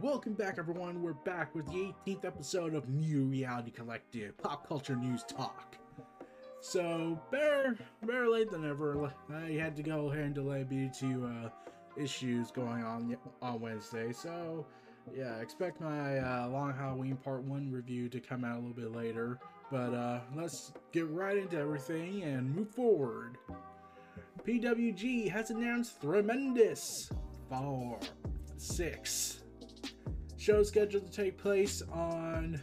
Welcome back, everyone. We're back with the 18th episode of Neo Reality Collective Pop Culture News Talk. So, better, better late than never. I had to go handle delay due to uh, issues going on on Wednesday. So, yeah, expect my uh, Long Halloween Part 1 review to come out a little bit later. But uh, let's get right into everything and move forward. PWG has announced Threemendous 4 6 show scheduled to take place on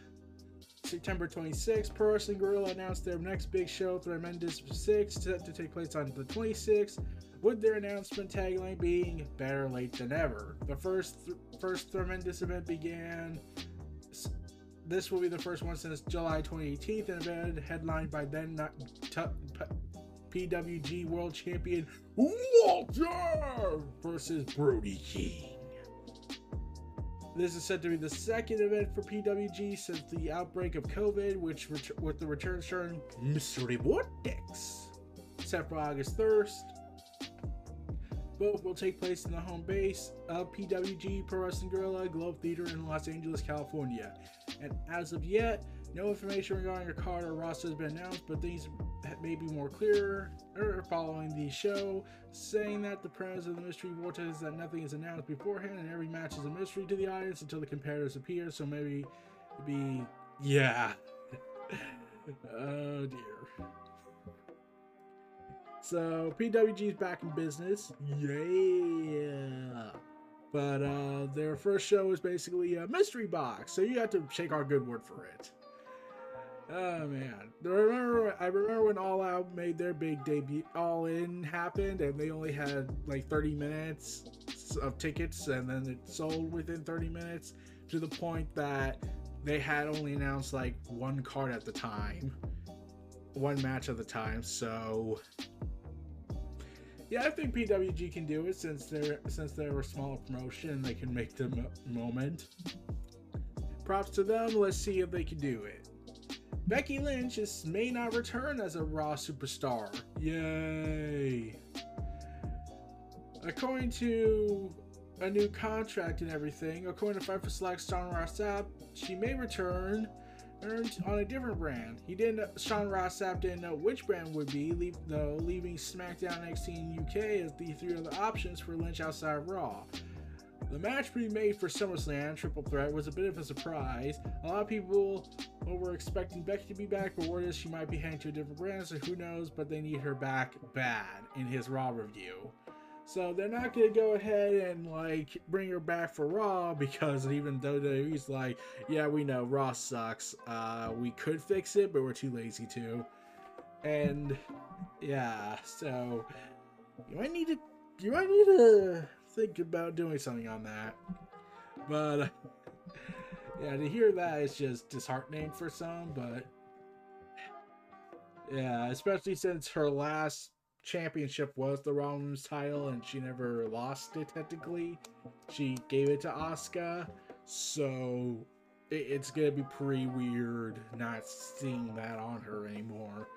September 26th. Pro Wrestling Guerrilla announced their next big show, Threemendous 6, set to take place on the 26th, with their announcement tagline being Better Late Than Ever. The first th- first Threemendous event began. This will be the first one since July 2018, an event headlined by then not PWG World Champion Walter versus Brody King. This is said to be the second event for PWG since the outbreak of COVID, which ret- with the return starring Mystery Vortex, set for August 1st. Both will take place in the home base of PWG Pro Wrestling Guerrilla Globe Theater in Los Angeles, California. And as of yet, no information regarding your card or roster has been announced, but things may be more clear following the show, saying that the premise of the mystery vortex is that nothing is announced beforehand and every match is a mystery to the audience until the competitors appear. So maybe be yeah. oh dear. So PWG is back in business. Yeah. But uh, their first show is basically a mystery box, so you have to shake our good word for it. Oh man, I remember I remember when All Out made their big debut. All In happened, and they only had like 30 minutes of tickets, and then it sold within 30 minutes to the point that they had only announced like one card at the time, one match at the time. So yeah, I think PWG can do it since they're since they're a smaller promotion, they can make the moment. Props to them. Let's see if they can do it. Becky Lynch is, may not return as a Raw superstar. Yay! According to a new contract and everything, according to Fightful Select Sean Ross Sapp, she may return on a different brand. He didn't. Sean Ross didn't know which brand would be, leave, though, leaving SmackDown NXT and UK as the three other options for Lynch outside Raw. The match being made for SummerSlam Triple Threat was a bit of a surprise. A lot of people were expecting Becky to be back, but word is she might be heading to a different brand, so who knows? But they need her back bad in his Raw review. So they're not gonna go ahead and like bring her back for Raw because even though WWE's like, yeah, we know Raw sucks. Uh, we could fix it, but we're too lazy to. And yeah, so you might need to you might need to think about doing something on that. But uh, yeah, to hear that is just disheartening for some, but yeah, especially since her last championship was the Raw title and she never lost it technically. She gave it to Asuka, so it's gonna be pretty weird not seeing that on her anymore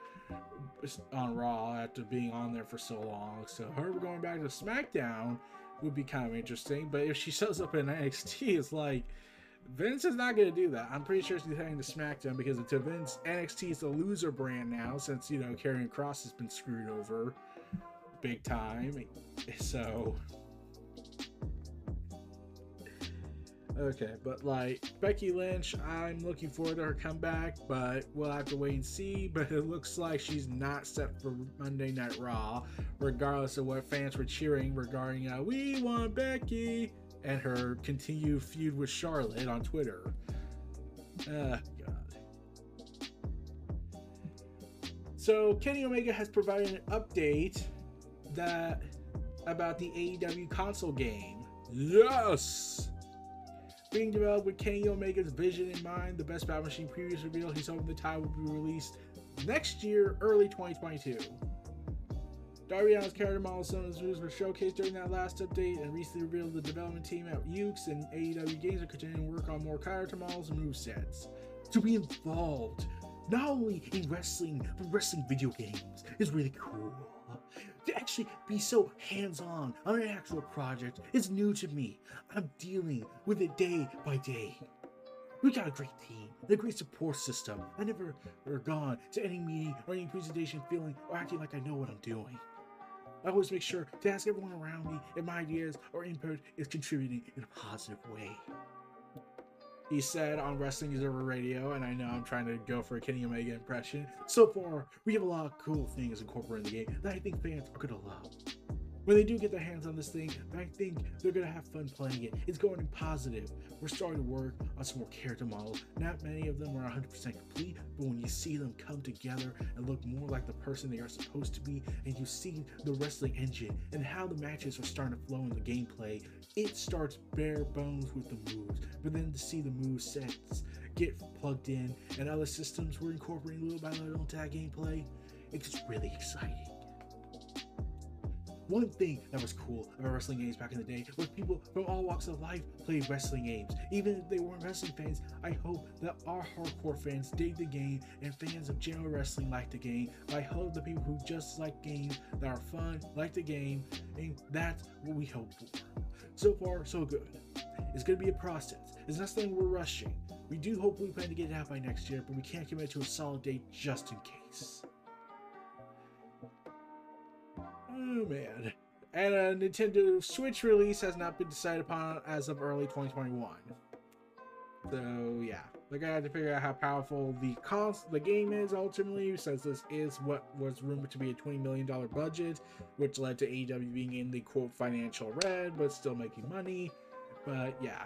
on Raw after being on there for so long. So her going back to SmackDown would be kind of interesting. But if she shows up in NXT, it's like Vince is not going to do that. I'm pretty sure she's heading to SmackDown because to Vince, NXT is a loser brand now since you know Karrion Kross has been screwed over big time. So Okay, but like Becky Lynch, I'm looking forward to her comeback, but we'll have to wait and see. But it looks like she's not set for Monday Night Raw, regardless of what fans were cheering regarding uh, "We want Becky" and her continued feud with Charlotte on Twitter. Ah, God. So Kenny Omega has provided an update that about the AEW console game. Yes being developed with Kenny Omega's vision in mind. The Best Battle Machine previous reveal he's hoping the title will be released next year, early 2022. Darby Allin's character model some of his were showcased during that last update and recently revealed the development team at Yuke's and AEW Games are continuing to work on more character models and move sets. To be involved not only in wrestling but wrestling video games is really cool to actually be so hands-on on an actual project is new to me. I'm dealing with it day by day. We got a great team, a great support system. I never are gone to any meeting or any presentation feeling or acting like I know what I'm doing. I always make sure to ask everyone around me if my ideas or input is contributing in a positive way he said on Wrestling Observer Radio, and I know I'm trying to go for a Kenny Omega impression. So far, we have a lot of cool things incorporated in the game that I think fans are gonna love when they do get their hands on this thing, I think they're gonna have fun playing it. It's going in positive. We're starting to work on some more character models. Not many of them are 100% complete, but when you see them come together and look more like the person they are supposed to be, and you see the wrestling engine and how the matches are starting to flow in the gameplay, it starts bare bones with the moves. But then to see the move sets get plugged in and other systems we're incorporating little by little into that gameplay, it's really exciting. One thing that was cool about wrestling games back in the day was people from all walks of life played wrestling games. Even if they weren't wrestling fans, I hope that our hardcore fans dig the game and fans of general wrestling like the game. I hope the people who just like games that are fun like the game, and that's what we hope for. So far, so good. It's going to be a process. It's not something we're rushing. We do hope we plan to get it out by next year, but we can't commit to a solid date just in case. Oh man. And a Nintendo Switch release has not been decided upon as of early 2021. So yeah, they're gonna have to figure out how powerful the cost the game is ultimately, since this is what was rumored to be a $20 million budget, which led to AEW being in the quote financial red, but still making money. But yeah,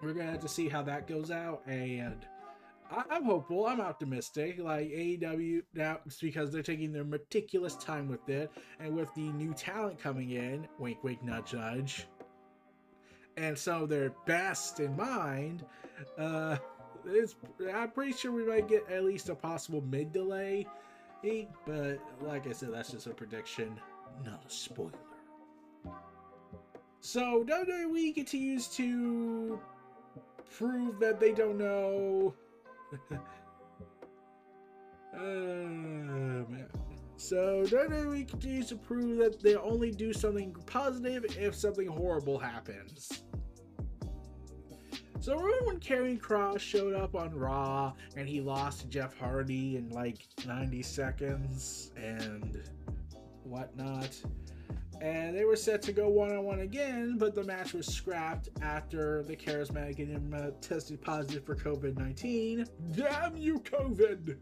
we're gonna have to see how that goes out and I, am hopeful. I'm optimistic. Like AEW now, it's because they're taking their meticulous time with it, and with the new talent coming in, wink, wink, not judge, and so their best in mind. Uh, it's I'm pretty sure we might get at least a possible mid delay, but like I said, that's just a prediction, not a spoiler. So WWE continues to prove that they don't know man. So WWE continues to prove that they only do something positive if something horrible happens. So remember when Karrion Kross showed up on Raw and he lost to Jeff Hardy in like 90 seconds and whatnot? And they were set to go one on one again, but the match was scrapped after the charismatic Enigma tested positive for COVID 19. Damn you, COVID!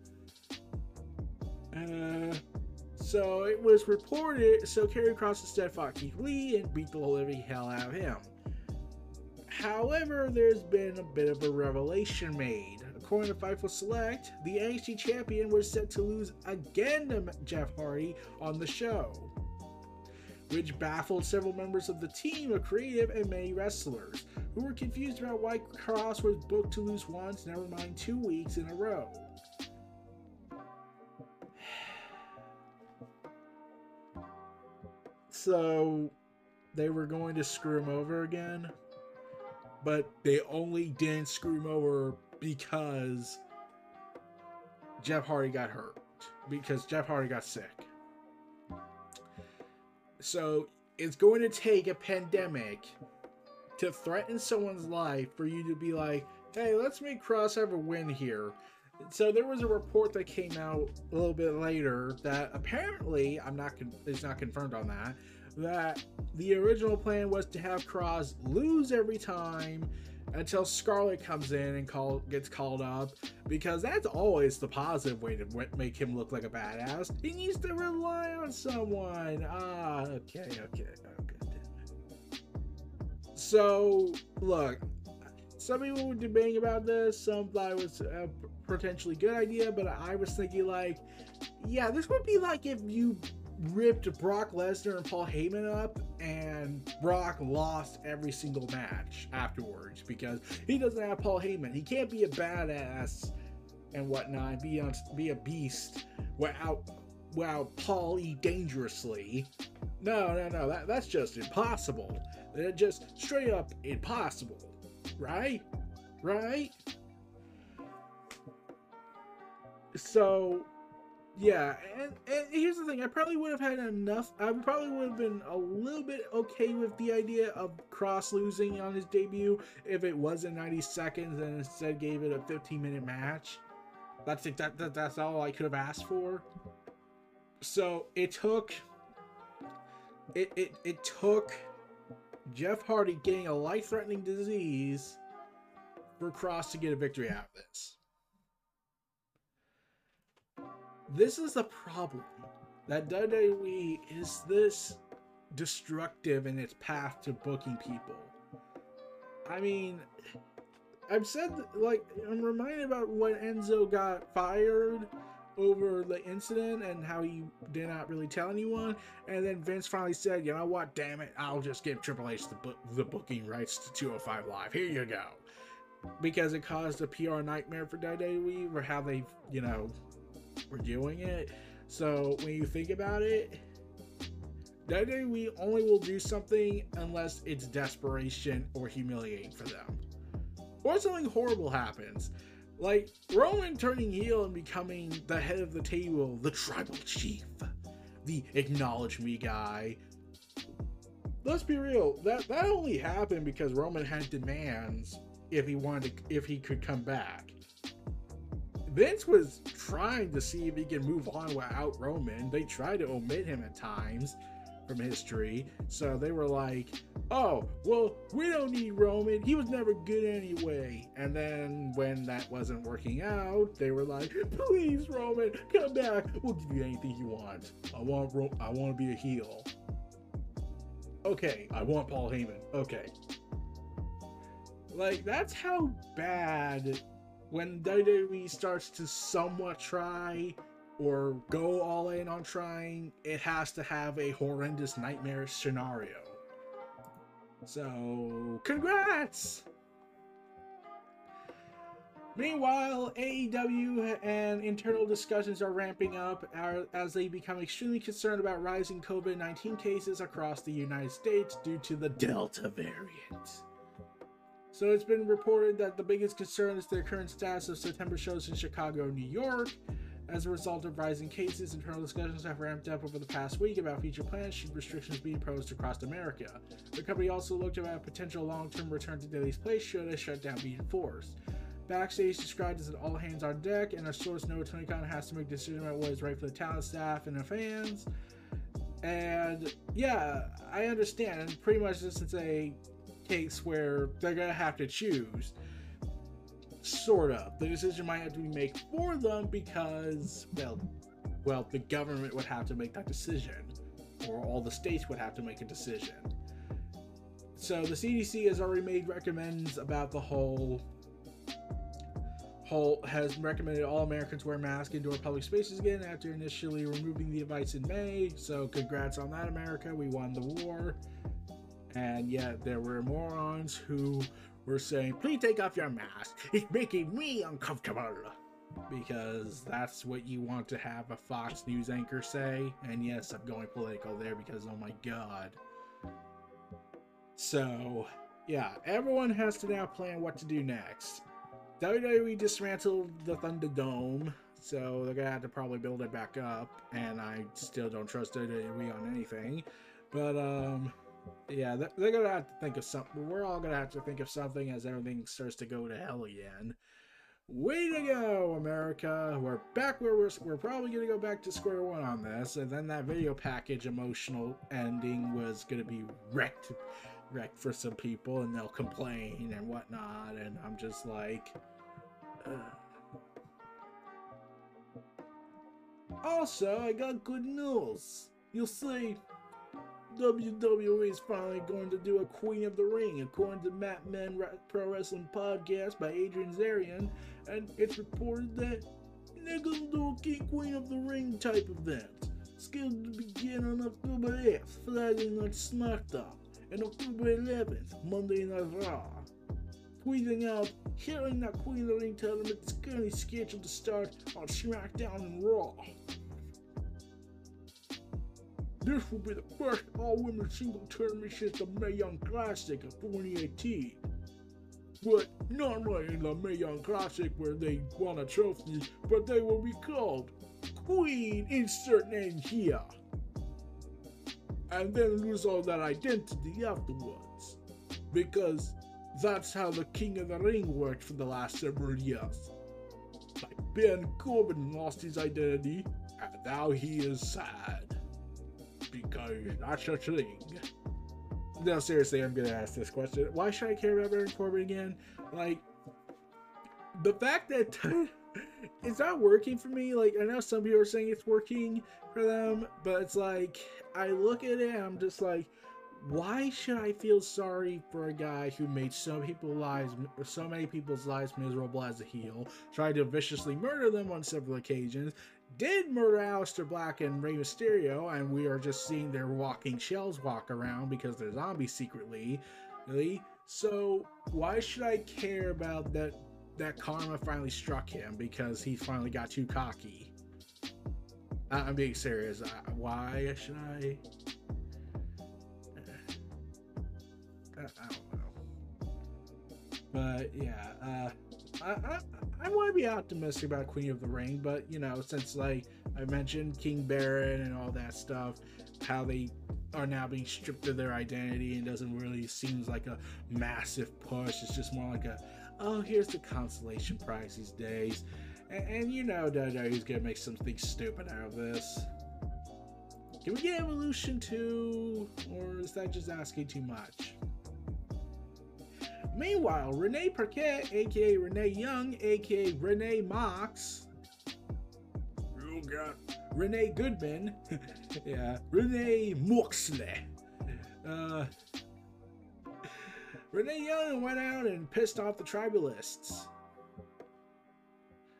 Uh, so it was reported, so Karrion Kross instead fought Keith Lee and beat the living hell out of him. However, there's been a bit of a revelation made. According to Fightful Select, the NXT champion was set to lose again to Jeff Hardy on the show which baffled several members of the team of creative and many wrestlers, who were confused about why Kross was booked to lose once, never mind two weeks in a row. So they were going to screw him over again, but they only didn't screw him over because Jeff Hardy got hurt, because Jeff Hardy got sick. So it's going to take a pandemic to threaten someone's life for you to be like, hey, let's make Kross have a win here. So there was a report that came out a little bit later that apparently, I'm not, con- it's not confirmed on that, that the original plan was to have Kross lose every time until Scarlett comes in and call gets called up because that's always the positive way to make him look like a badass. He needs to rely on someone. Ah, okay, okay, okay. So look, some people were debating about this. Some thought it was a potentially good idea, but I was thinking like, yeah, this would be like if you ripped Brock Lesnar and Paul Heyman up, and Brock lost every single match afterwards because he doesn't have Paul Heyman. He can't be a badass and whatnot, be on, be a beast without without Paul E dangerously. No, no, no, that, that's just impossible. That just straight up impossible. Right? Right? So yeah, and, and here's the thing: I probably would have had enough. I probably would have been a little bit okay with the idea of Kross losing on his debut if it wasn't 90 seconds and instead gave it a 15 minute match. That's that, that that's all I could have asked for. So it took it it it took Jeff Hardy getting a life-threatening disease for Kross to get a victory out of this. This is the problem. That WWE is this destructive in its path to booking people. I mean, I've said, like, I'm reminded about when Enzo got fired over the incident and how he did not really tell anyone. And then Vince finally said, you know what, damn it, I'll just give Triple H the, the booking rights to 205 Live. Here you go. Because it caused a PR nightmare for WWE, or how they, you know, we're doing it. So when you think about it, WWE only will do something unless it's desperation or humiliating for them. Or something horrible happens. Like Roman turning heel and becoming the head of the table, the tribal chief, the acknowledge me guy. Let's be real, that that only happened because Roman had demands if he wanted to, if he could come back. Vince was trying to see if he can move on without Roman. They tried to omit him at times from history. So they were like, oh, well, we don't need Roman. He was never good anyway. And then when that wasn't working out, they were like, please, Roman, come back. We'll give you anything you want. I want Ro- I want to be a heel. Okay, I want Paul Heyman. Okay. Like, that's how bad when WWE starts to somewhat try or go all in on trying, it has to have a horrendous nightmare scenario. So, congrats! Meanwhile, AEW and internal discussions are ramping up as they become extremely concerned about rising COVID 19 cases across the United States due to the Delta variant. So it's been reported that the biggest concern is the current status of September shows in Chicago, and New York. As a result of rising cases, internal discussions have ramped up over the past week about future plans should restrictions be imposed across America. The company also looked at a potential long-term return to Daily's Place should a shutdown be enforced. Backstage described as an all hands on deck, and our source know Tony Khan has to make a decision about what is right for the talent, staff, and the fans. And yeah, I understand. And pretty much this is a case where they're gonna have to choose. Sort of. The decision might have to be made for them because, well, well, the government would have to make that decision, or all the states would have to make a decision. So the CDC has already made recommends about the whole whole has recommended all Americans wear masks in indoor public spaces again after initially removing the advice in May. So congrats on that, America. We won the war. And yet there were morons who were saying, please take off your mask. It's making me uncomfortable. Because that's what you want to have a Fox News anchor say. And yes, I'm going political there because oh my god. So, yeah, everyone has to now plan what to do next. WWE dismantled the Thunderdome, so they're gonna have to probably build it back up, and I still don't trust WWE on anything. But um, yeah, they're, gonna have to think of something. We're all gonna have to think of something as everything starts to go to hell again. Way to go, America! We're back where we're we're probably gonna go back to square one on this, and then that video package emotional ending was gonna be wrecked, wrecked for some people, and they'll complain and whatnot, and I'm just like. Also, I got good news. You'll see, WWE is finally going to do a Queen of the Ring, according to Mat Men Pro Wrestling Podcast by Adrian Zarian, and it's reported that they're going to do a King Queen of the Ring type event. Scheduled to begin on October 8th, Friday Night SmackDown, and October 11th, Monday Night Raw. Tweeting out, hearing that Queen of the Ring tournament is currently scheduled to start on SmackDown and Raw. This will be the first all-women single tournament since the Mae Young Classic of 2018. But not like in the Mae Young Classic where they won a trophy, but they will be called Queen Insert Name here. And then lose all that identity afterwards. Because that's how the King of the Ring worked for the last several years. Like Ben Corbin lost his identity, and now he is sad because that's a thing. No, seriously, I'm gonna ask this question. Why should I care about Baron Corbin again? Like, the fact that it's not working for me. Like, I know some people are saying it's working for them, but it's like I look at it, I'm just like, why should I feel sorry for a guy who made so people's lives, so many people's lives miserable as a heel, tried to viciously murder them on several occasions, did murder Aleister Black and Rey Mysterio, and we are just seeing their walking shells walk around because they're zombies secretly. Really? So why should I care about that that karma finally struck him because he finally got too cocky? I'm being serious. Why should I? I, I don't know. But yeah, uh, I, I, want to be optimistic about Queen of the Ring, but you know, since like I mentioned King Baron and all that stuff, how they are now being stripped of their identity and doesn't really seems like a massive push. It's just more like a, oh, here's the consolation prize these days, and, and you know, WWE's gonna make something stupid out of this. Can we get Evolution 2, or is that just asking too much? Meanwhile, Renee Paquette, aka Renee Young, aka Renee Mox, you got Renee Goodman, yeah, Renee Moxley. Uh, Renee Young went out and pissed off the tribalists.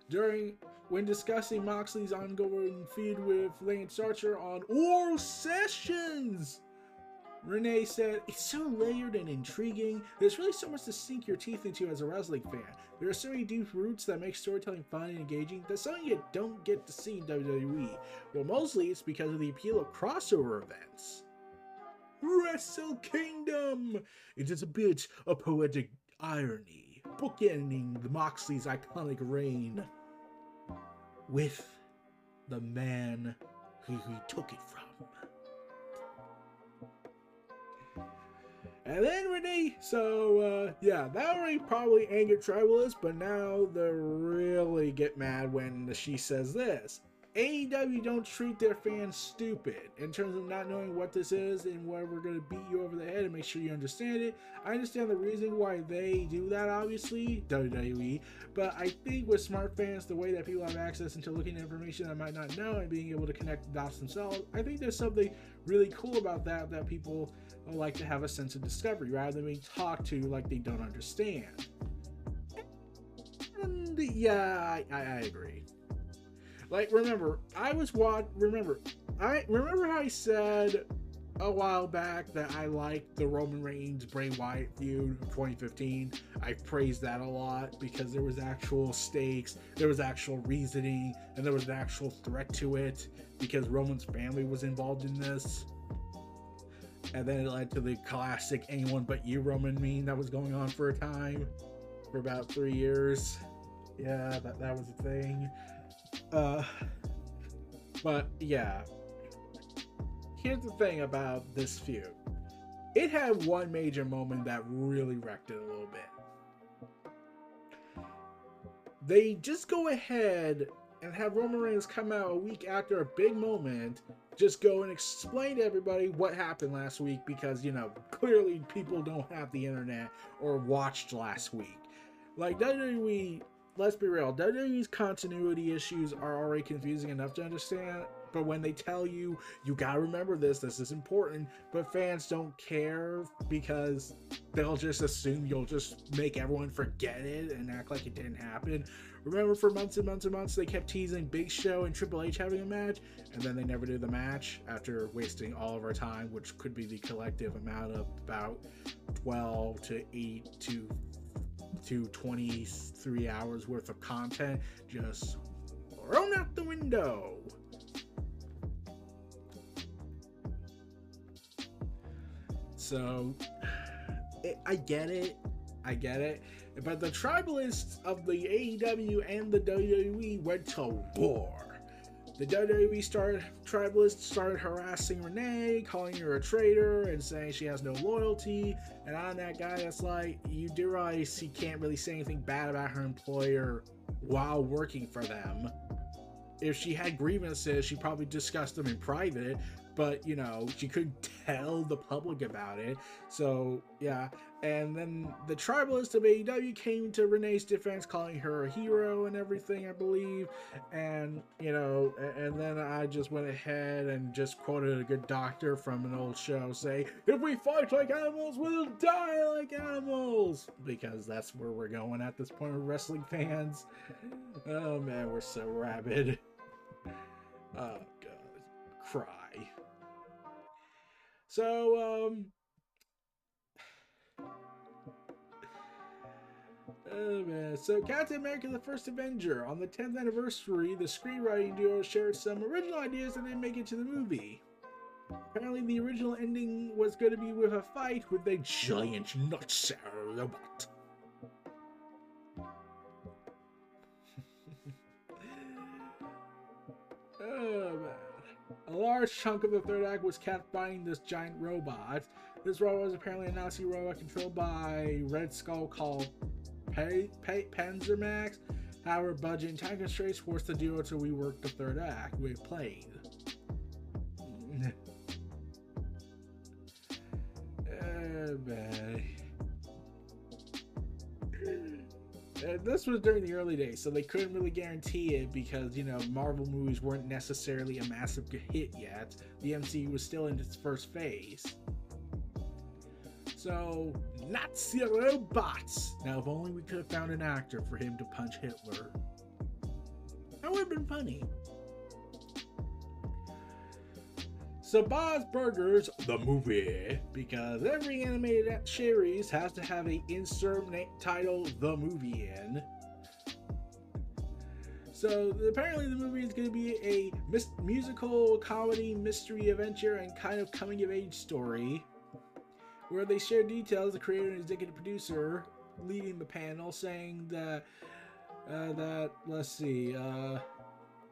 During when discussing Moxley's ongoing feud with Lance Archer on Oral Sessions. Renee said, It's so layered and intriguing. There's really so much to sink your teeth into as a wrestling fan. There are so many deep roots that make storytelling fun and engaging. That's something you don't get to see in WWE. Well, mostly it's because of the appeal of crossover events. Wrestle Kingdom! It is a bit of poetic irony, bookending the Moxley's iconic reign with the man who he took it from. And then Renee, so uh, yeah, that already probably angered tribalists, but now they really get mad when she says this. AEW don't treat their fans stupid in terms of not knowing what this is and why we're going to beat you over the head and make sure you understand it. I understand the reason why they do that, obviously, WWE, but I think with smart fans, the way that people have access into looking at information I might not know and being able to connect the dots themselves, I think there's something really cool about that that people like to have a sense of discovery rather than being talked to like they don't understand. And yeah, I, I agree. Like, remember, I was what? Remember, I remember how I said a while back that I liked the Roman Reigns Bray Wyatt feud of 2015. I praised that a lot because there was actual stakes, there was actual reasoning, and there was an actual threat to it because Roman's family was involved in this. And then it led to the classic anyone but you Roman meme that was going on for a time for about three years. Yeah, that, that was a thing. Uh, but yeah, here's the thing about this feud. It had one major moment that really wrecked it a little bit. They just go ahead and have Roman Reigns come out a week after a big moment, just go and explain to everybody what happened last week because, you know, clearly people don't have the internet or watched last week. Like WWE, let's be real, WWE's continuity issues are already confusing enough to understand, but when they tell you, you gotta remember this, this is important, but fans don't care because they'll just assume you'll just make everyone forget it and act like it didn't happen. Remember, for months and months and months, they kept teasing Big Show and Triple H having a match, and then they never did the match after wasting all of our time, which could be the collective amount of about 12 to 8 to to 23 hours worth of content just thrown out the window. So, it, I get it. I get it. But the tribalists of the AEW and the WWE went to war. The WWE started tribalists started harassing Renee, calling her a traitor and saying she has no loyalty. And I'm that guy that's like, you do realize he can't really say anything bad about her employer while working for them. If she had grievances, she probably discussed them in private, but you know, she couldn't tell the public about it. So yeah, and then the tribalist of AEW came to Renee's defense, calling her a hero and everything, I believe. And, you know, and then I just went ahead and just quoted a good doctor from an old show say, If we fight like animals, we'll die like animals! Because that's where we're going at this point with wrestling fans. Oh man, we're so rabid. Oh So, um, Oh man. So Captain America the First Avenger. On the 10th anniversary, the screenwriting duo shared some original ideas that didn't make it to the movie. Apparently the original ending was going to be with a fight with a giant nutshell robot. oh man. A large chunk of the third act was kept fighting this giant robot. This robot was apparently a Nazi robot controlled by Red Skull called pay, pay, Panzermax. However, budget and time constraints forced the duo to rework the third act we played. oh, Uh, this was during the early days, so they couldn't really guarantee it because, you know, Marvel movies weren't necessarily a massive hit yet. The MCU was still in its first phase. So, Nazi robots! Now, if only we could have found an actor for him to punch Hitler. That would have been funny. Bob's Burgers, the movie, because every animated series has to have a insert title the movie in. So apparently the movie is going to be a musical, comedy, mystery, adventure, and kind of coming of age story where they share details. The creator and executive producer leading the panel, saying that uh, that let's see, uh,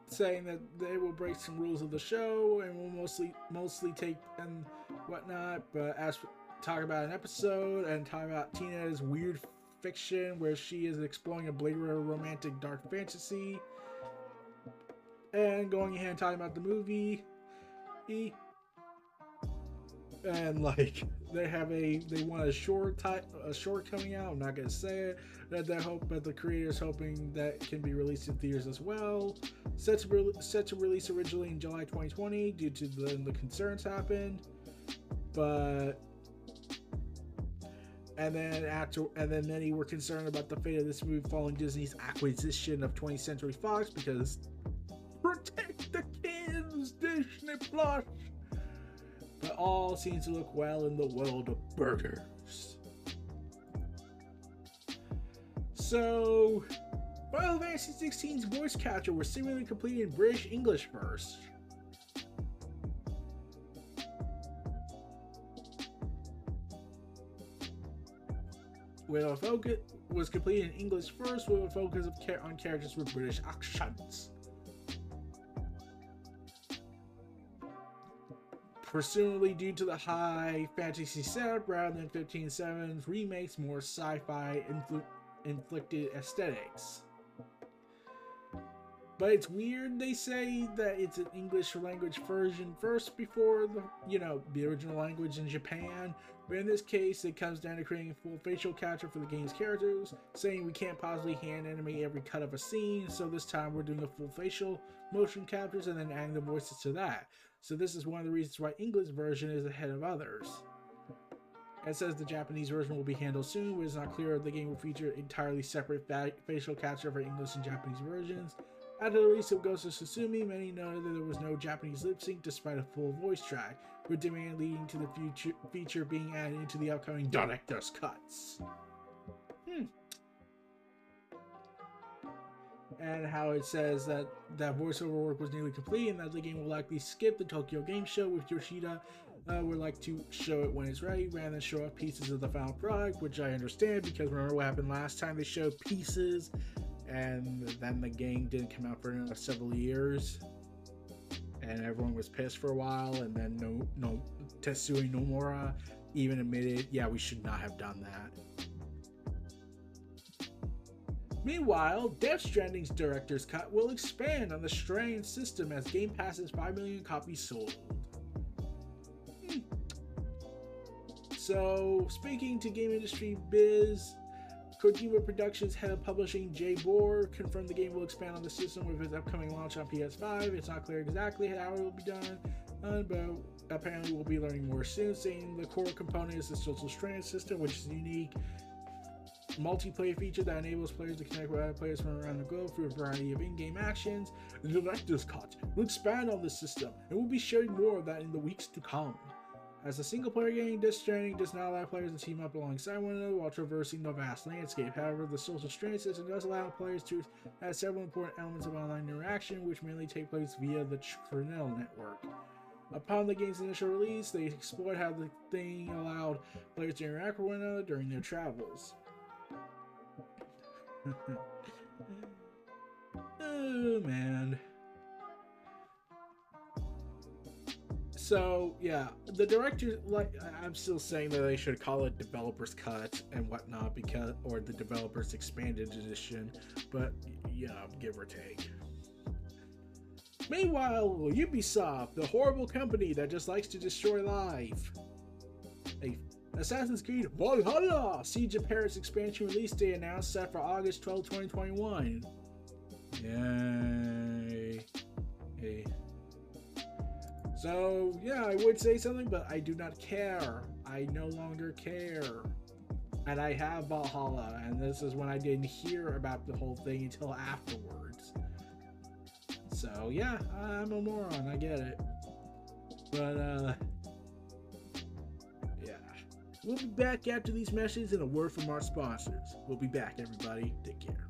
saying that they will break some rules of the show and will mostly mostly take and whatnot, but as talk about an episode and talk about Tina's weird fiction where she is exploring a Blade Runner romantic dark fantasy, and going ahead and talking about the movie. And like they have a they want a short type a short coming out. I'm not gonna say it. That they hope, but the creators hoping that can be released in theaters as well. Set to re- set to release originally in July 2020 due to the, the concerns happened, but and then after and then many were concerned about the fate of this movie following Disney's acquisition of 20th Century Fox because protect the kids, Disney Plus all seems to look well in the world of burgers. So, Final Fantasy XVI's voice capture was seemingly completed in British English first. With a focus was completed in English first, with a focus of on characters with British accents. Presumably due to the high fantasy setup rather than 15.7's remakes more sci-fi influ- inflicted aesthetics. But it's weird they say that it's an English language version first before the you know the original language in Japan. But in this case, it comes down to creating a full facial capture for the game's characters, saying we can't possibly hand animate every cut of a scene, so this time we're doing a full facial motion captures and then adding the voices to that. So this is one of the reasons why English version is ahead of others. It says the Japanese version will be handled soon, but it's not clear if the game will feature entirely separate fa- facial capture for English and Japanese versions. After the release of Ghost of Tsushima, many noted that there was no Japanese lip sync despite a full voice track, with demand leading to the future feature being added into the upcoming director's cuts. Hmm. And how it says that that voiceover work was nearly complete and that the game will likely skip the Tokyo Game Show with Yoshida uh, would like to show it when it's ready rather than show off pieces of the final product, which I understand because remember what happened last time? They showed pieces and then the game didn't come out for another several years and everyone was pissed for a while and then no no Tetsuya Nomura even admitted yeah we should not have done that Meanwhile, Death Stranding's director's cut will expand on the Strand system as Game Pass's 5 million copies sold. Hmm. So, speaking to Game Industry Biz, Kojima Productions head of publishing Jay Boor confirmed the game will expand on the system with its upcoming launch on PS5. It's not clear exactly how it will be done, uh, but apparently we'll be learning more soon. Saying the core component is the social strand system, which is unique multiplayer feature that enables players to connect with other players from around the globe through a variety of in-game actions. The Director's Cut will expand on this system, and we'll be sharing more of that in the weeks to come. As a single-player game, Death Stranding does not allow players to team up alongside one another while traversing the vast landscape. However, the social strand system does allow players to add several important elements of online interaction, which mainly take place via the Trinell network. Upon the game's initial release, they explored how the thing allowed players to interact with one another during their travels. Oh man. So yeah, the director like I'm still saying that they should call it developers cut and whatnot because or the developers expanded edition, but yeah, give or take. Meanwhile, Ubisoft, the horrible company that just likes to destroy life, Assassin's Creed Valhalla Siege of Paris expansion release date announced set for August 12, 2021. Yay. Hey. So, yeah, I would say something, but I do not care. I no longer care. And I have Valhalla, and this is when I didn't hear about the whole thing until afterwards. So, yeah, I'm a moron. I get it. But, uh, We'll be back after these messages and a word from our sponsors. We'll be back, everybody. Take care.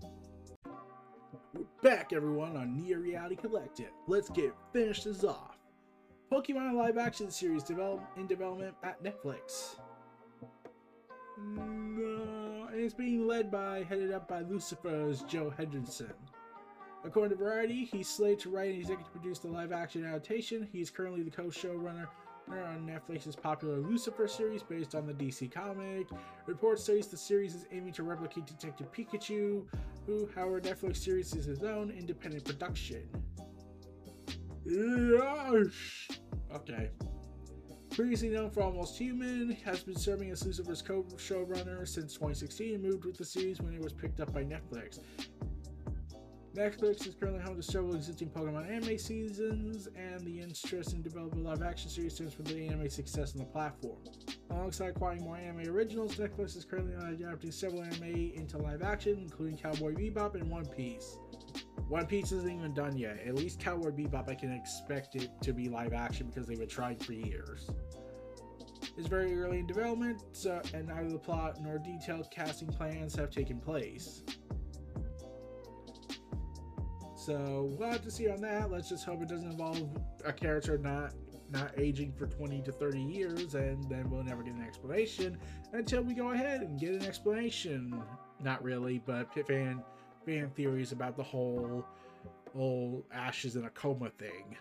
We're back, everyone, on Neo Reality Collective. Let's get finished this off. Pokemon live action series develop, in development at Netflix. No, and it's being led by, headed up by Lucifer's Joe Henderson. According to Variety, he's slated to write and executive produce the live action adaptation. He's currently the co showrunner on Netflix's popular Lucifer series based on the DC comic. Reports says the series is aiming to replicate Detective Pikachu, who, however, Netflix series is its own independent production. Okay. Previously known for Almost Human, has been serving as Lucifer's co-showrunner since 2016 and moved with the series when it was picked up by Netflix. Netflix is currently home to several existing Pokemon anime seasons, and the interest in developing live action series stems from the anime success on the platform. Alongside acquiring more anime originals, Netflix is currently adapting several anime into live action, including Cowboy Bebop and One Piece. One Piece isn't even done yet. At least Cowboy Bebop, I can expect it to be live action because they've been trying for years. It's very early in development, so, and neither the plot nor detailed casting plans have taken place. So we'll have to see on that. Let's just hope it doesn't involve a character not not aging for 20 to 30 years, and then we'll never get an explanation until we go ahead and get an explanation. Not really, but fan fan theories about the whole whole ashes in a coma thing.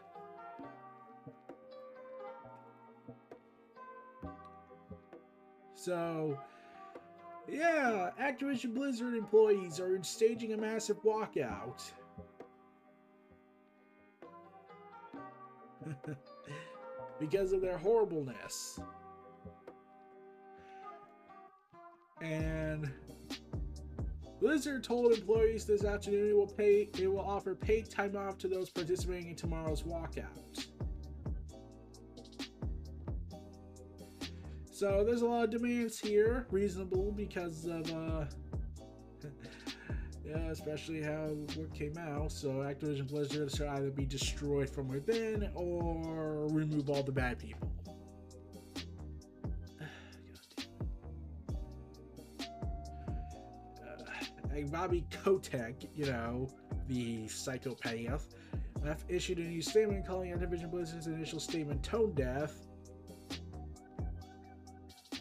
So, yeah, Activision Blizzard employees are staging a massive walkout. because of their horribleness. And Blizzard told employees this afternoon it will pay it will offer paid time off to those participating in tomorrow's walkout. So there's a lot of demands here, reasonable because of uh yeah, especially how what came out. So Activision Blizzard should either be destroyed from within or remove all the bad people. Uh, Bobby Kotick, you know, the psychopath, issued a new statement calling Activision Blizzard's initial statement tone deaf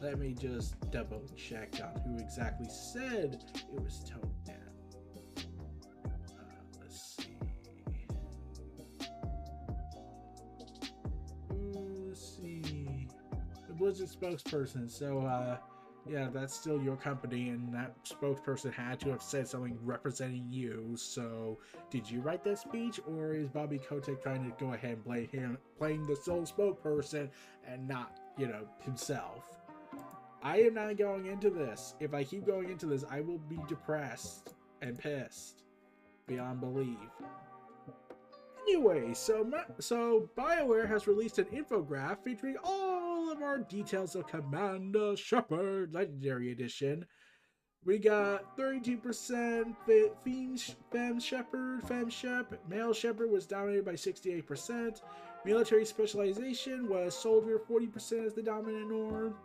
let me just double check on who exactly said it was tone Blizzard spokesperson. So, uh, yeah, that's still your company, and that spokesperson had to have said something representing you. So, did you write that speech, or is Bobby Kotick trying to go ahead and play him, playing the sole spokesperson and not, you know, himself? I am not going into this. If I keep going into this, I will be depressed and pissed beyond belief. Anyway, so so BioWare has released an infographic featuring all our details of Commander Shepard Legendary Edition. We got 32% Fiend Fem Shepard, Fem Shep. Male Shepard was dominated by 68%. Military specialization was Soldier, 40% as the dominant norm.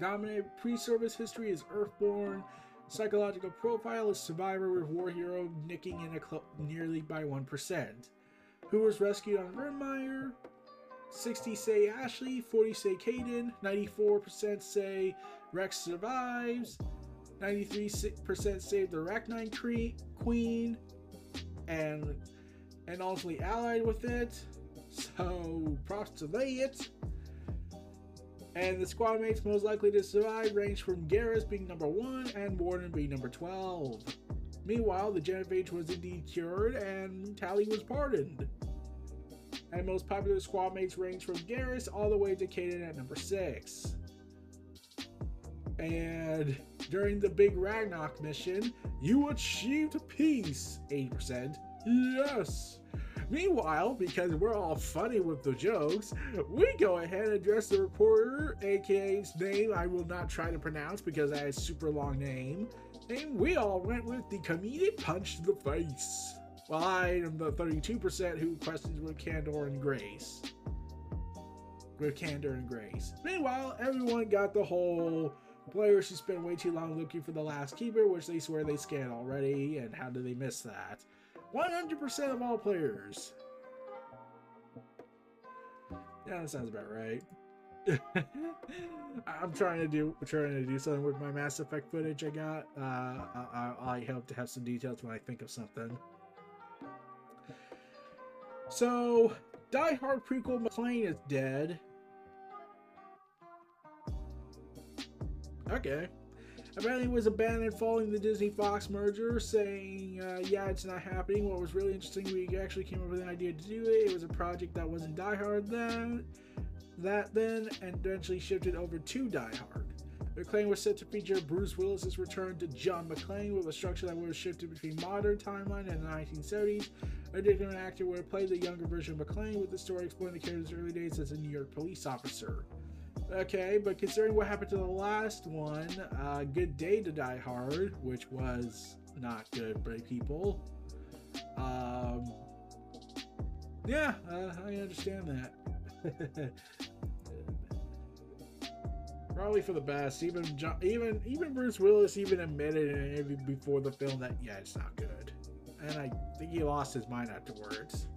Dominant pre-service history is Earthborn. Psychological profile is Survivor with War Hero nicking in a club nearly by 1%. Who was rescued on Virmire? 60 say Ashley, 40 say Kaidan, 94% say Rex survives, 93% say the Rachni Queen, and and ultimately allied with it. So props to it. And the squad mates most likely to survive range from Garrus being number 1 and Mordin being number 12. Meanwhile, the Genophage was indeed cured and Tali was pardoned. And most popular squad mates range from Garrus all the way to Kaidan at number 6. And during the big Rannoch mission, you achieved peace. 80%. Yes! Meanwhile, because we're all funny with the jokes, we go ahead and address the reporter, aka's name I will not try to pronounce because that is a super long name. And we all went with the comedic punch to the face. I am the 32% who questions with candor and grace. With candor and grace. Meanwhile, everyone got the whole player who spent way too long looking for the last keeper, which they swear they scanned already, and how did they miss that? 100% of all players. Yeah, that sounds about right. I'm trying to do trying to do something with my Mass Effect footage I got. Uh, I, I hope to have some details when I think of something. So, Die Hard prequel McClane is dead. Okay apparently was abandoned following the Disney Fox merger, saying, uh, yeah, it's not happening. What was really interesting, we actually came up with an idea to do it. It was a project that wasn't Die Hard then, that then, and eventually shifted over to Die Hard. McClane was set to feature Bruce Willis's return to John McClane with a structure that would have shifted between modern timeline and the 1970s. A different actor would have played the younger version of McClane, with the story exploring the character's early days as a New York police officer. Okay, but considering what happened to the last one, uh, Good Day to Die Hard, which was not good by people. Um, yeah, uh, I understand that. Probably for the best. Even John, even even Bruce Willis even admitted in an interview before the film that yeah, it's not good, and I think he lost his mind afterwards.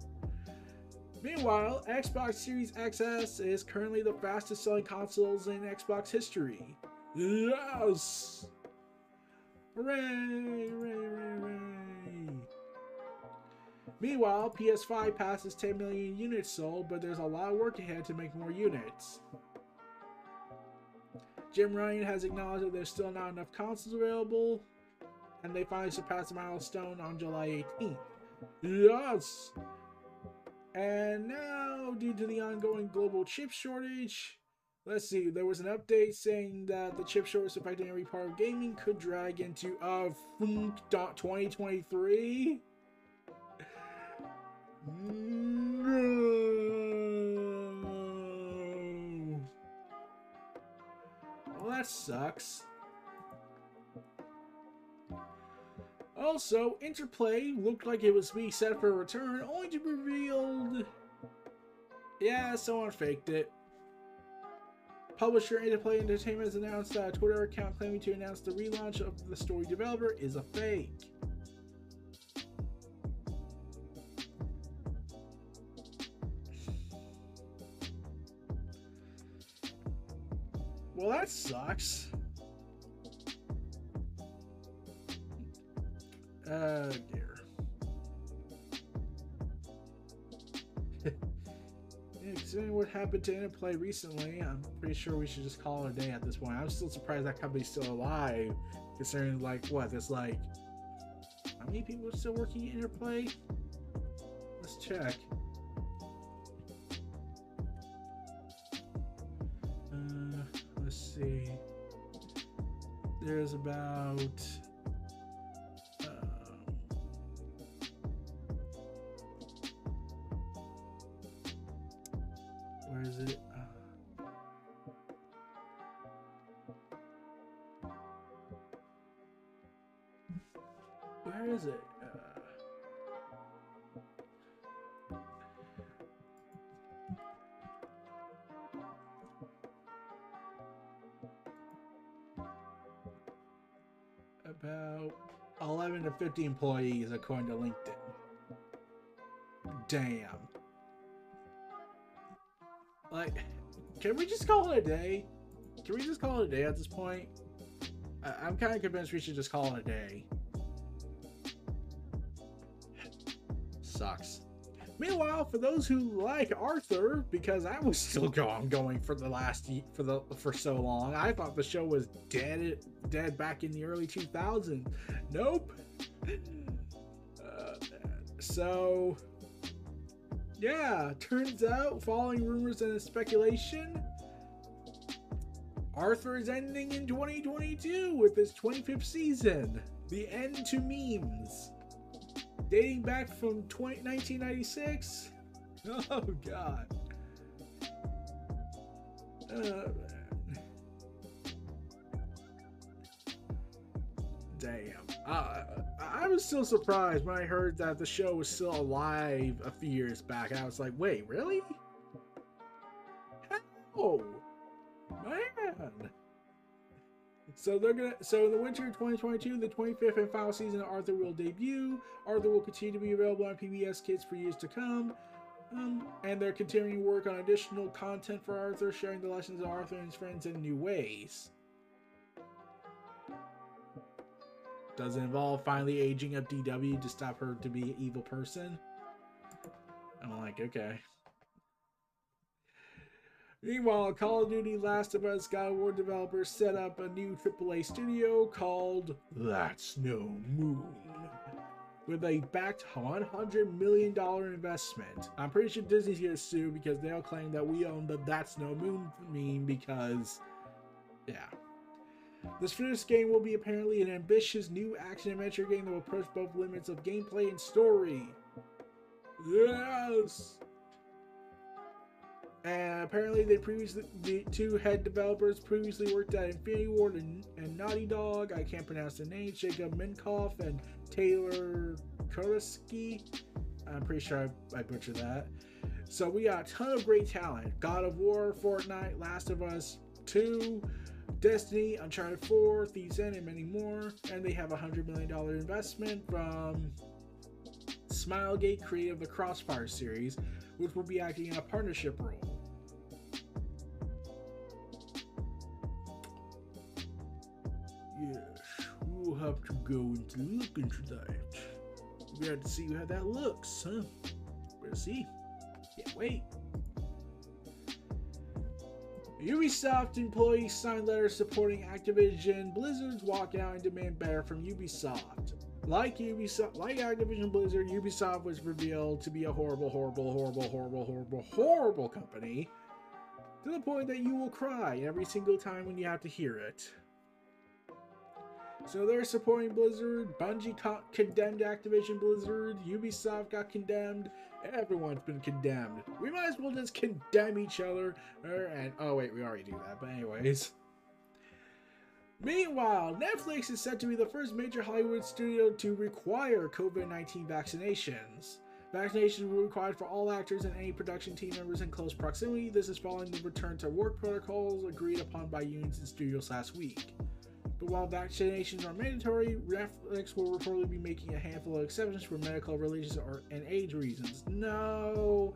Meanwhile, Xbox Series XS is currently the fastest selling consoles in Xbox history. Yes! Hooray! Hooray, hooray, hooray! Meanwhile, PS5 passes 10 million units sold, but there's a lot of work ahead to make more units. Jim Ryan has acknowledged that there's still not enough consoles available, and they finally surpassed the milestone on July 18th. Yes! And now, due to the ongoing global chip shortage, let's see, there was an update saying that the chip shortage affecting every part of gaming could drag into uh, 2023. No. That sucks. Also, Interplay looked like it was being set for a return, only to be revealed. Yeah, someone faked it. Publisher Interplay Entertainment has announced a Twitter account claiming to announce the relaunch of the story developer is a fake. That sucks. Oh dear. considering what happened to Interplay recently, I'm pretty sure we should just call it a day at this point. I'm still surprised that company's still alive, considering like what? There's like how many people are still working at Interplay? Let's check. There's about 11 to 50 employees according to LinkedIn. Damn. Like, can we just call it a day? Can we just call it a day at this point? I- I'm kind of convinced we should just call it a day. Sucks. Meanwhile, for those who like Arthur, because I was still going going for the last for the for so long, I thought the show was dead dead back in the early 2000s. Nope. Uh, so, yeah, turns out, following rumors and speculation, Arthur is ending in 2022 with his 25th season. The end to memes dating back from 20, 1996. Oh god. Uh. Damn. Uh, I was still surprised when I heard that the show was still alive a few years back. I was like, wait, really? How? Man. So they're gonna. So in the winter of 2022, the 25th and final season of Arthur will debut. Arthur will continue to be available on PBS Kids for years to come. Um, and they're continuing work on additional content for Arthur, sharing the lessons of Arthur and his friends in new ways. Does it involve finally aging up DW to stop her to be an evil person? I'm like, okay. Meanwhile, Call of Duty Last of Us God developers set up a new AAA studio called That's No Moon with a backed $100 million investment. I'm pretty sure Disney's here sue because they'll claim that we own the That's No Moon meme because, yeah. This first game will be apparently an ambitious new action adventure game that will push both limits of gameplay and story. Yes! And apparently, they previously the two head developers previously worked at Infinity Ward and, and Naughty Dog. I can't pronounce the names. Jacob Minkoff and Taylor Kurosaki. I'm pretty sure I, I butchered that. So we got a ton of great talent: God of War, Fortnite, Last of Us 2, Destiny, Uncharted 4, Thief's End, and many more. And they have a hundred million dollar investment from Smilegate Creative, the Crossfire series, which will be acting in a partnership role. Have to go into look into that. We have to see how that looks, huh? We'll see. Can't wait. Ubisoft employees signed letters supporting Activision Blizzard's walkout and demand better from Ubisoft. Like Ubisoft, like Activision Blizzard, Ubisoft was revealed to be a horrible, horrible, horrible, horrible, horrible, horrible company to the point that you will cry every single time when you have to hear it. So they're supporting Blizzard. Bungie co- condemned Activision Blizzard. Ubisoft got condemned. Everyone's been condemned. We might as well just condemn each other. Er, and oh wait, we already do that. But anyways. Meanwhile, Netflix is said to be the first major Hollywood studio to require COVID 19 vaccinations. Vaccinations were required for all actors and any production team members in close proximity. This is following the return to work protocols agreed upon by unions and studios last week. But while vaccinations are mandatory, Netflix will reportedly be making a handful of exceptions for medical, religious, or and age reasons. No,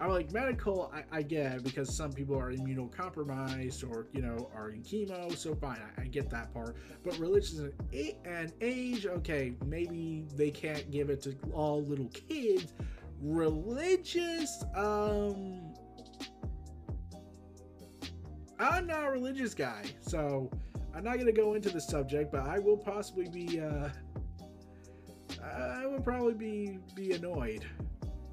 I'm like medical. I, I get because some people are immunocompromised or you know are in chemo, so fine, I, I get that part. But religious and age, okay, maybe they can't give it to all little kids. Religious, um, I'm not a religious guy, so I'm not going to go into the subject, but I will possibly be, uh, I would probably be be annoyed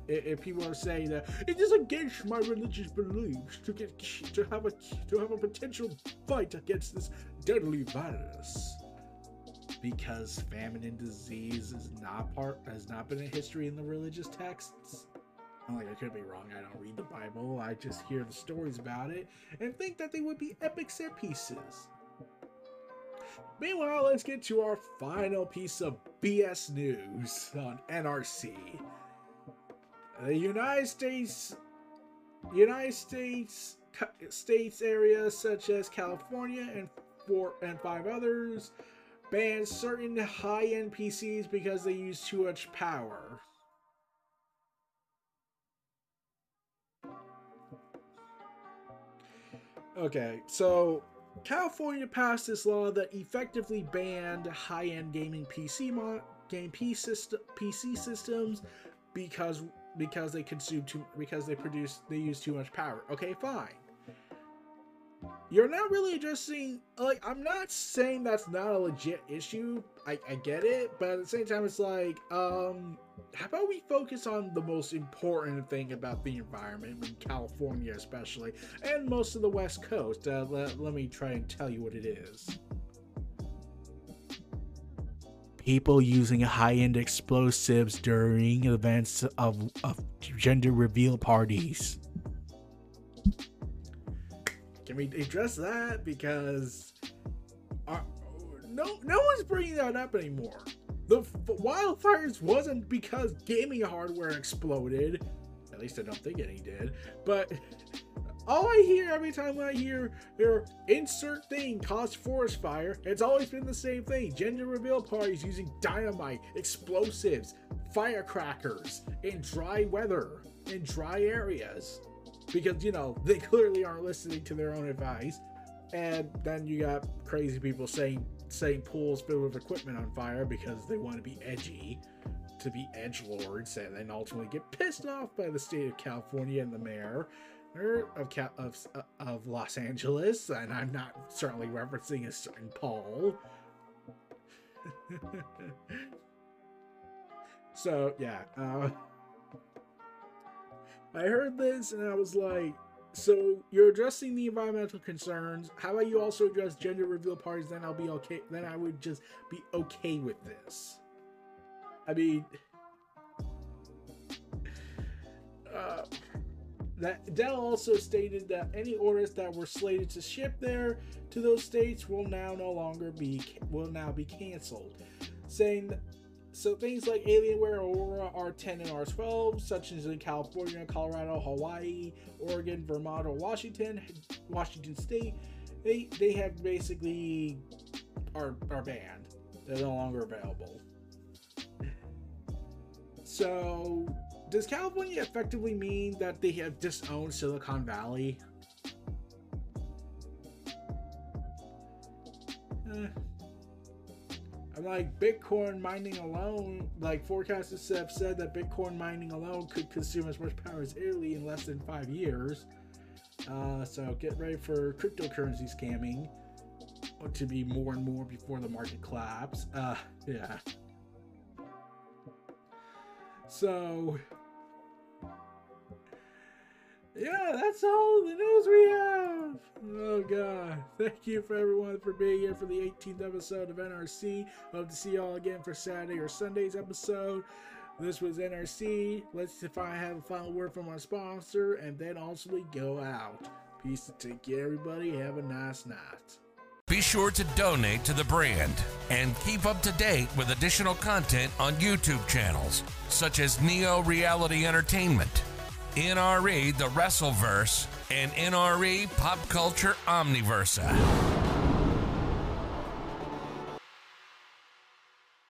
if, if people are saying that it is against my religious beliefs to get to have a to have a potential fight against this deadly virus. Because famine and disease is not part has not been a history in the religious texts. I'm like I could be wrong. I don't read the Bible. I just hear the stories about it and think that they would be epic set pieces. Meanwhile, let's get to our final piece of BS news on NRC. The United States, United States, states areas such as California and four and five others ban certain high-end PCs because they use too much power. Okay, so California passed this law that effectively banned high-end gaming PC mo- game PC, PC systems because because they consume too because they produce they use too much power. Okay, fine. You're not really addressing like I'm not saying that's not a legit issue. I, I get it, but at the same time it's like, um how about we focus on the most important thing about the environment in California especially and most of the west coast. Uh, let, let me try and tell you what it is people using high-end explosives during events of, of gender reveal parties. Can we address that? Because our, no, no one's bringing that up anymore. The wildfires wasn't because gaming hardware exploded. At least I don't think any did. But all I hear every time I hear their insert thing caused forest fire, it's always been the same thing. Gender reveal parties using dynamite, explosives, firecrackers in dry weather, in dry areas. Because, you know, they clearly aren't listening to their own advice. And then you got crazy people saying saying pools filled with equipment on fire because they want to be edgy, to be edge lords, and then ultimately get pissed off by the state of California and the mayor of of uh, of Los Angeles, and I'm not certainly referencing a certain Paul. so yeah, uh, I heard this and I was like, so you're addressing the environmental concerns. How about you also address gender reveal parties? Then I'll be okay. Then I would just be okay with this. I mean. Uh, that Dell also stated that any orders that were slated to ship there to those states will now no longer be will now be canceled, saying so things like Alienware, Aurora, R10, and R12, such as in California, Colorado, Hawaii, Oregon, Vermont, or Washington, Washington State, they they have basically are are banned. They're no longer available. So does California effectively mean that they have disowned Silicon Valley? Eh. I'm like Bitcoin mining alone, like forecasters have said that Bitcoin mining alone could consume as much power as Italy in less than five years. Uh, so get ready for cryptocurrency scamming to be more and more before the market collapse. Uh, yeah. So, yeah, that's all the news we have. Oh god. Thank you for everyone for being here for the 18th episode of NRC. Hope to see y'all again for Saturday or Sunday's episode. This was NRC. Let's see if I have a final word from our sponsor and then also we go out. Peace to take care everybody. Have a nice night. Be sure to donate to the brand and keep up to date with additional content on YouTube channels such as Neo Reality Entertainment, NRE The Wrestleverse, and NRE Pop Culture Omniversa.